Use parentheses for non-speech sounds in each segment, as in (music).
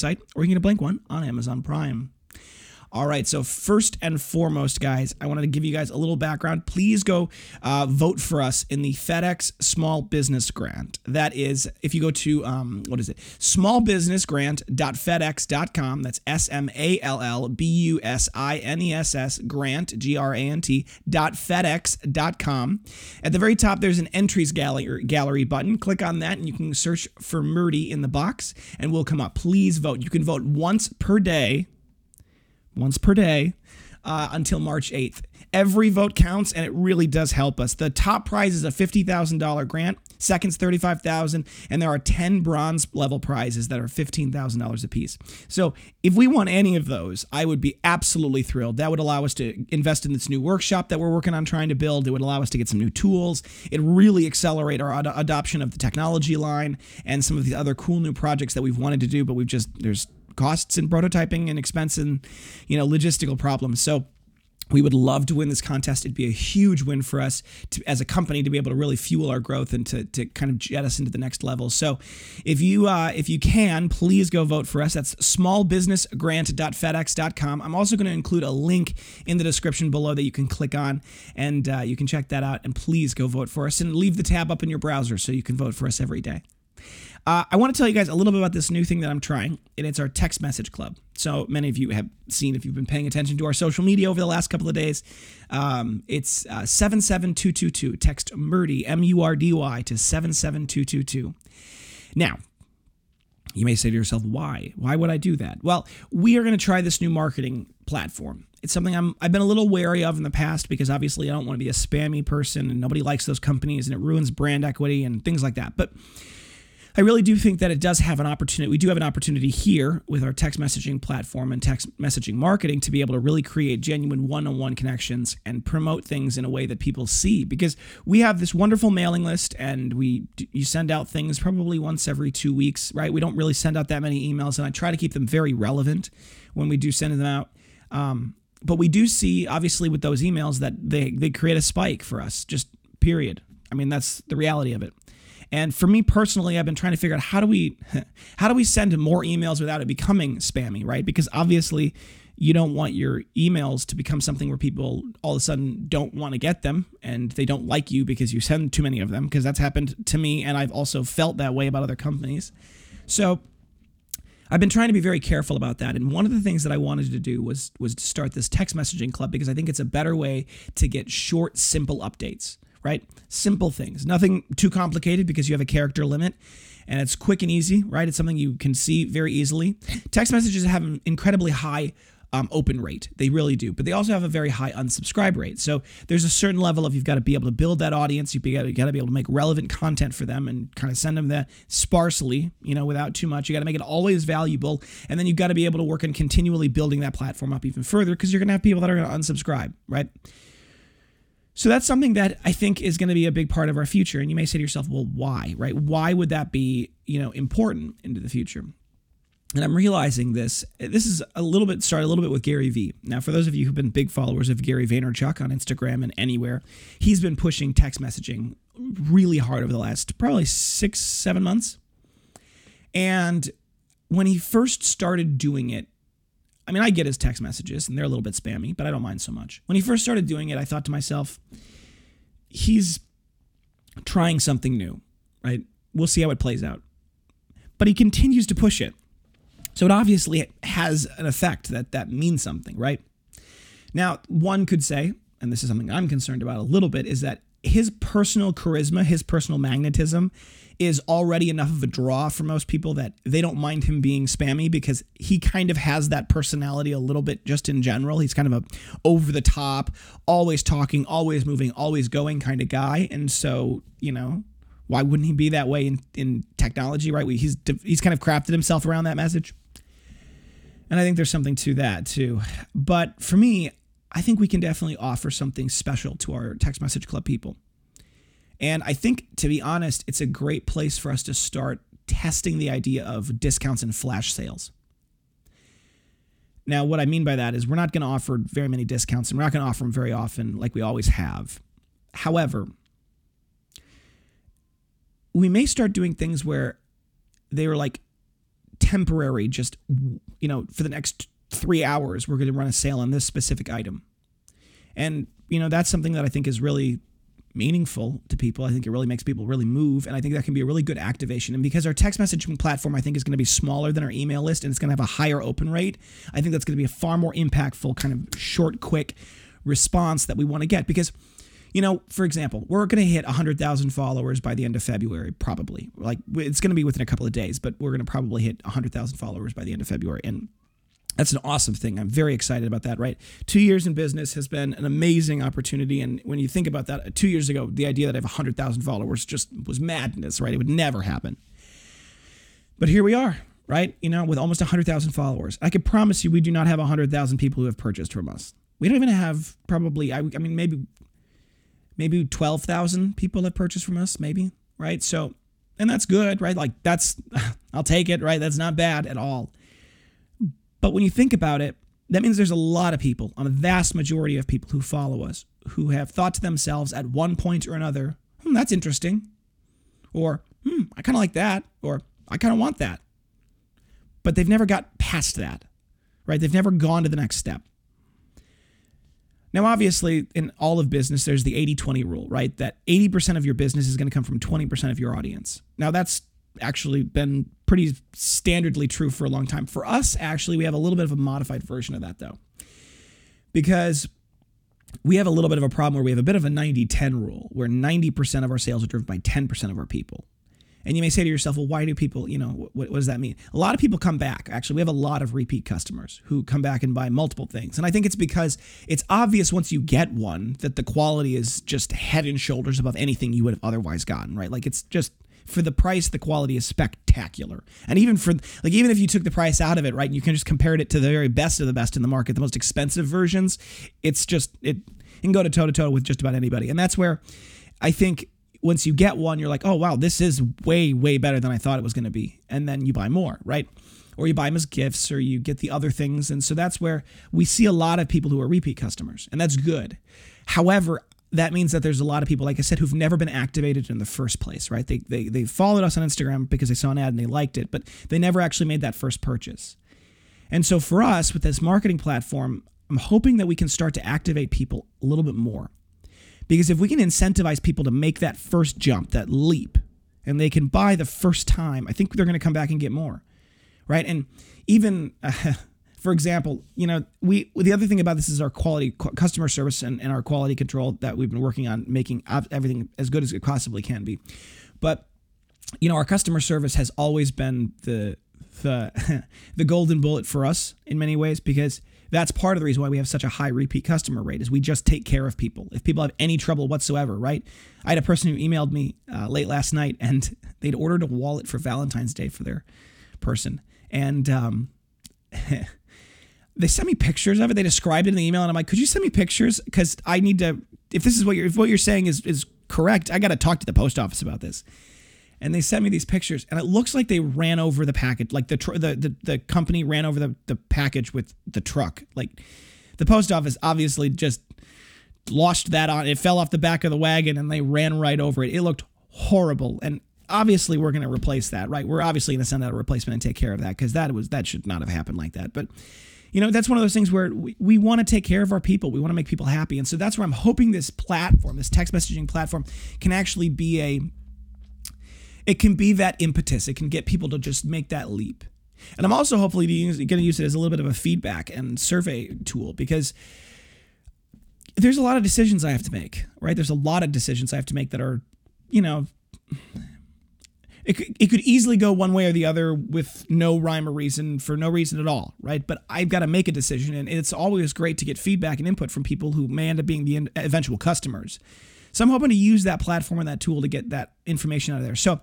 website, or you can get a blank one on Amazon Prime. All right, so first and foremost, guys, I wanted to give you guys a little background. Please go uh, vote for us in the FedEx Small Business Grant. That is, if you go to, um, what is it? Smallbusinessgrant.fedex.com. That's S M A L L B U S I N E S S, grant, G R A N T, dot FedEx.com. At the very top, there's an entries gallery, gallery button. Click on that, and you can search for Murdy in the box, and we'll come up. Please vote. You can vote once per day once per day uh, until March 8th. Every vote counts, and it really does help us. The top prize is a $50,000 grant, second's 35,000, and there are 10 bronze level prizes that are $15,000 apiece. So if we won any of those, I would be absolutely thrilled. That would allow us to invest in this new workshop that we're working on trying to build. It would allow us to get some new tools. It really accelerate our ad- adoption of the technology line and some of the other cool new projects that we've wanted to do, but we've just, there's costs and prototyping and expense and you know logistical problems. So we would love to win this contest. It'd be a huge win for us to, as a company to be able to really fuel our growth and to, to kind of jet us into the next level. So, if you uh, if you can, please go vote for us. That's smallbusinessgrant.fedex.com. I'm also going to include a link in the description below that you can click on, and uh, you can check that out. And please go vote for us and leave the tab up in your browser so you can vote for us every day. Uh, I want to tell you guys a little bit about this new thing that I'm trying, and it's our text message club. So many of you have seen if you've been paying attention to our social media over the last couple of days. Um, it's uh, 77222. Text Murdy, M U R D Y, to 77222. Now, you may say to yourself, why? Why would I do that? Well, we are going to try this new marketing platform. It's something I'm, I've been a little wary of in the past because obviously I don't want to be a spammy person and nobody likes those companies and it ruins brand equity and things like that. But I really do think that it does have an opportunity. We do have an opportunity here with our text messaging platform and text messaging marketing to be able to really create genuine one on one connections and promote things in a way that people see. Because we have this wonderful mailing list and we you send out things probably once every two weeks, right? We don't really send out that many emails and I try to keep them very relevant when we do send them out. Um, but we do see, obviously, with those emails that they, they create a spike for us, just period. I mean, that's the reality of it. And for me personally, I've been trying to figure out how do we (laughs) how do we send more emails without it becoming spammy, right? Because obviously you don't want your emails to become something where people all of a sudden don't want to get them and they don't like you because you send too many of them because that's happened to me and I've also felt that way about other companies. So I've been trying to be very careful about that. And one of the things that I wanted to do was was to start this text messaging club because I think it's a better way to get short, simple updates right? Simple things, nothing too complicated because you have a character limit and it's quick and easy, right? It's something you can see very easily. Text messages have an incredibly high um, open rate. They really do. But they also have a very high unsubscribe rate. So there's a certain level of you've got to be able to build that audience. You've got to, got to be able to make relevant content for them and kind of send them that sparsely, you know, without too much. You got to make it always valuable. And then you've got to be able to work on continually building that platform up even further because you're going to have people that are going to unsubscribe, right? So that's something that I think is going to be a big part of our future. And you may say to yourself, well, why, right? Why would that be, you know, important into the future? And I'm realizing this. This is a little bit started a little bit with Gary Vee. Now, for those of you who've been big followers of Gary Vaynerchuk on Instagram and anywhere, he's been pushing text messaging really hard over the last probably six, seven months. And when he first started doing it, I mean, I get his text messages and they're a little bit spammy, but I don't mind so much. When he first started doing it, I thought to myself, he's trying something new, right? We'll see how it plays out. But he continues to push it. So it obviously has an effect that that means something, right? Now, one could say, and this is something I'm concerned about a little bit, is that his personal charisma, his personal magnetism is already enough of a draw for most people that they don't mind him being spammy because he kind of has that personality a little bit just in general. He's kind of a over the top, always talking, always moving, always going kind of guy. And so, you know, why wouldn't he be that way in, in technology, right? He's he's kind of crafted himself around that message. And I think there's something to that too. But for me, I think we can definitely offer something special to our text message club people. And I think, to be honest, it's a great place for us to start testing the idea of discounts and flash sales. Now, what I mean by that is we're not going to offer very many discounts and we're not going to offer them very often like we always have. However, we may start doing things where they were like temporary, just, you know, for the next three hours, we're going to run a sale on this specific item. And, you know, that's something that I think is really meaningful to people. I think it really makes people really move. And I think that can be a really good activation. And because our text messaging platform, I think, is going to be smaller than our email list and it's going to have a higher open rate, I think that's going to be a far more impactful, kind of short, quick response that we want to get. Because, you know, for example, we're going to hit 100,000 followers by the end of February, probably. Like, it's going to be within a couple of days, but we're going to probably hit 100,000 followers by the end of February. And that's an awesome thing. I'm very excited about that, right? Two years in business has been an amazing opportunity. And when you think about that, two years ago, the idea that I have 100,000 followers just was madness, right? It would never happen. But here we are, right? You know, with almost 100,000 followers. I can promise you, we do not have 100,000 people who have purchased from us. We don't even have probably, I, I mean, maybe, maybe 12,000 people have purchased from us, maybe, right? So, and that's good, right? Like, that's, (laughs) I'll take it, right? That's not bad at all. But when you think about it, that means there's a lot of people, a vast majority of people who follow us, who have thought to themselves at one point or another, hmm, that's interesting. Or, hmm, I kind of like that. Or, I kind of want that. But they've never got past that, right? They've never gone to the next step. Now, obviously, in all of business, there's the 80 20 rule, right? That 80% of your business is going to come from 20% of your audience. Now, that's actually been pretty standardly true for a long time. For us, actually, we have a little bit of a modified version of that, though, because we have a little bit of a problem where we have a bit of a 90 10 rule, where 90% of our sales are driven by 10% of our people. And you may say to yourself, well, why do people, you know, what, what, does that mean? A lot of people come back. Actually, we have a lot of repeat customers who come back and buy multiple things. And I think it's because it's obvious once you get one that the quality is just head and shoulders above anything you would have otherwise gotten, right? Like it's just for the price, the quality is spectacular. And even for like even if you took the price out of it, right, and you can just compare it to the very best of the best in the market, the most expensive versions, it's just it, it can go to toe to toe with just about anybody. And that's where I think once you get one, you're like, oh wow, this is way way better than I thought it was going to be, and then you buy more, right? Or you buy them as gifts, or you get the other things, and so that's where we see a lot of people who are repeat customers, and that's good. However, that means that there's a lot of people, like I said, who've never been activated in the first place, right? They, they, they followed us on Instagram because they saw an ad and they liked it, but they never actually made that first purchase. And so for us, with this marketing platform, I'm hoping that we can start to activate people a little bit more. Because if we can incentivize people to make that first jump, that leap, and they can buy the first time, I think they're going to come back and get more, right? And even uh, (laughs) for example, you know, we the other thing about this is our quality customer service and, and our quality control that we've been working on making everything as good as it possibly can be. But you know, our customer service has always been the the (laughs) the golden bullet for us in many ways because that's part of the reason why we have such a high repeat customer rate is we just take care of people. If people have any trouble whatsoever right? I had a person who emailed me uh, late last night and (laughs) they'd ordered a wallet for valentine's day for their person. And um, (laughs) they sent me pictures of it. They described it in the email, and I'm like, could you send me pictures? Because I need to. If this is what you're, if what you're saying is is correct, I got to talk to the post office about this. And they sent me these pictures, and it looks like they ran over the package, like the tr- the, the the company ran over the the package with the truck. Like the post office obviously just lost that on. It fell off the back of the wagon, and they ran right over it. It looked horrible, and obviously we're going to replace that, right? We're obviously going to send out a replacement and take care of that because that was that should not have happened like that, but you know, that's one of those things where we, we want to take care of our people. We want to make people happy. And so that's where I'm hoping this platform, this text messaging platform, can actually be a, it can be that impetus. It can get people to just make that leap. And I'm also hopefully going to use it as a little bit of a feedback and survey tool because there's a lot of decisions I have to make, right? There's a lot of decisions I have to make that are, you know, it could, it could easily go one way or the other with no rhyme or reason for no reason at all, right? But I've got to make a decision, and it's always great to get feedback and input from people who may end up being the eventual customers. So I'm hoping to use that platform and that tool to get that information out of there. So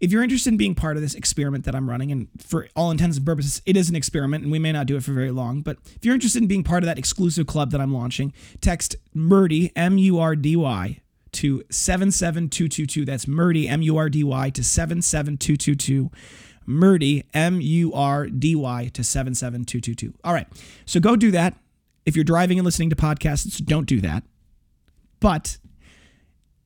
if you're interested in being part of this experiment that I'm running, and for all intents and purposes, it is an experiment and we may not do it for very long, but if you're interested in being part of that exclusive club that I'm launching, text MURDY, M U R D Y, to 77222. That's Murdy, M U R D Y, to 77222. Murdy, M U R D Y, to 77222. All right. So go do that. If you're driving and listening to podcasts, don't do that. But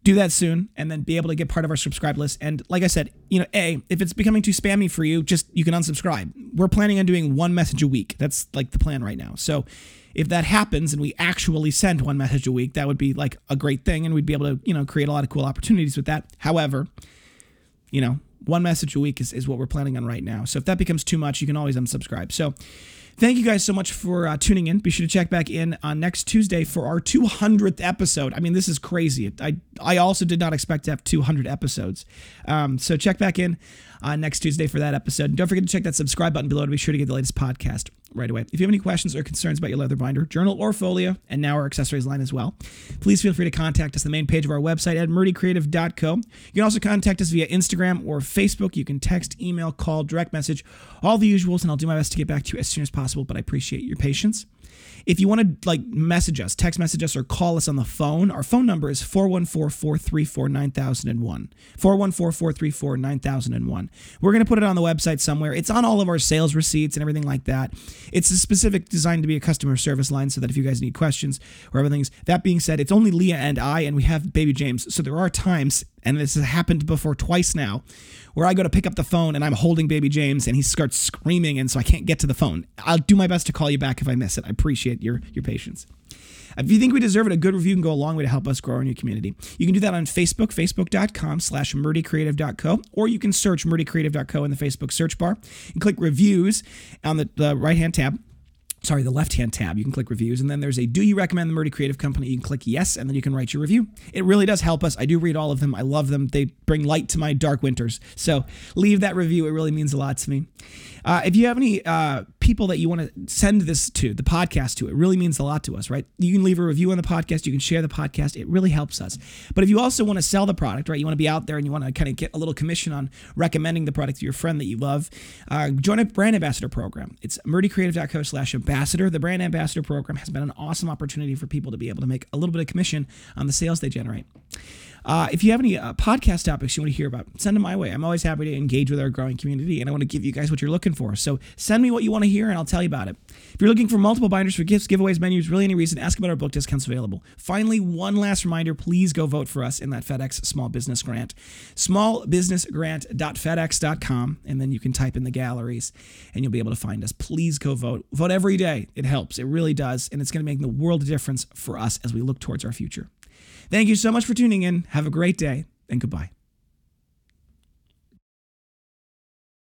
do that soon and then be able to get part of our subscribe list. And like I said, you know, A, if it's becoming too spammy for you, just you can unsubscribe. We're planning on doing one message a week. That's like the plan right now. So if that happens and we actually send one message a week, that would be like a great thing and we'd be able to, you know, create a lot of cool opportunities with that. However, you know, one message a week is, is what we're planning on right now. So if that becomes too much, you can always unsubscribe. So thank you guys so much for uh, tuning in. Be sure to check back in on next Tuesday for our 200th episode. I mean, this is crazy. I, I also did not expect to have 200 episodes. Um, so check back in uh, next Tuesday for that episode. And don't forget to check that subscribe button below to be sure to get the latest podcast right away. If you have any questions or concerns about your leather binder, journal, or folio, and now our accessories line as well, please feel free to contact us the main page of our website at murdycreative.co. You can also contact us via Instagram or Facebook. You can text, email, call, direct message, all the usuals, and I'll do my best to get back to you as soon as possible, but I appreciate your patience. If you want to like message us, text message us, or call us on the phone, our phone number is 414 434 9001. 414 434 9001. We're going to put it on the website somewhere. It's on all of our sales receipts and everything like that. It's a specific designed to be a customer service line so that if you guys need questions or everything's. That being said, it's only Leah and I, and we have baby James. So there are times, and this has happened before twice now, where I go to pick up the phone and I'm holding baby James and he starts screaming and so I can't get to the phone. I'll do my best to call you back if I miss it. I appreciate your your patience. If you think we deserve it, a good review can go a long way to help us grow our new community. You can do that on Facebook, facebook.com slash murdycreative.co, or you can search murdycreative.co in the Facebook search bar and click reviews on the, the right-hand tab sorry, the left hand tab. You can click reviews, and then there's a Do you recommend the Murdy Creative Company? You can click yes, and then you can write your review. It really does help us. I do read all of them. I love them. They bring light to my dark winters. So leave that review. It really means a lot to me. Uh, if you have any uh, people that you want to send this to, the podcast to, it really means a lot to us, right? You can leave a review on the podcast. You can share the podcast. It really helps us. But if you also want to sell the product, right? You want to be out there and you want to kind of get a little commission on recommending the product to your friend that you love, uh, join a brand ambassador program. It's murdycreative.co slash ambassador. The brand ambassador program has been an awesome opportunity for people to be able to make a little bit of commission on the sales they generate. Uh, if you have any uh, podcast topics you want to hear about, send them my way. I'm always happy to engage with our growing community, and I want to give you guys what you're looking for. So send me what you want to hear, and I'll tell you about it. If you're looking for multiple binders for gifts, giveaways, menus, really any reason, ask about our book discounts available. Finally, one last reminder please go vote for us in that FedEx Small Business Grant. Smallbusinessgrant.fedex.com, and then you can type in the galleries and you'll be able to find us. Please go vote. Vote every day. It helps. It really does. And it's going to make the world of difference for us as we look towards our future. Thank you so much for tuning in. Have a great day and goodbye.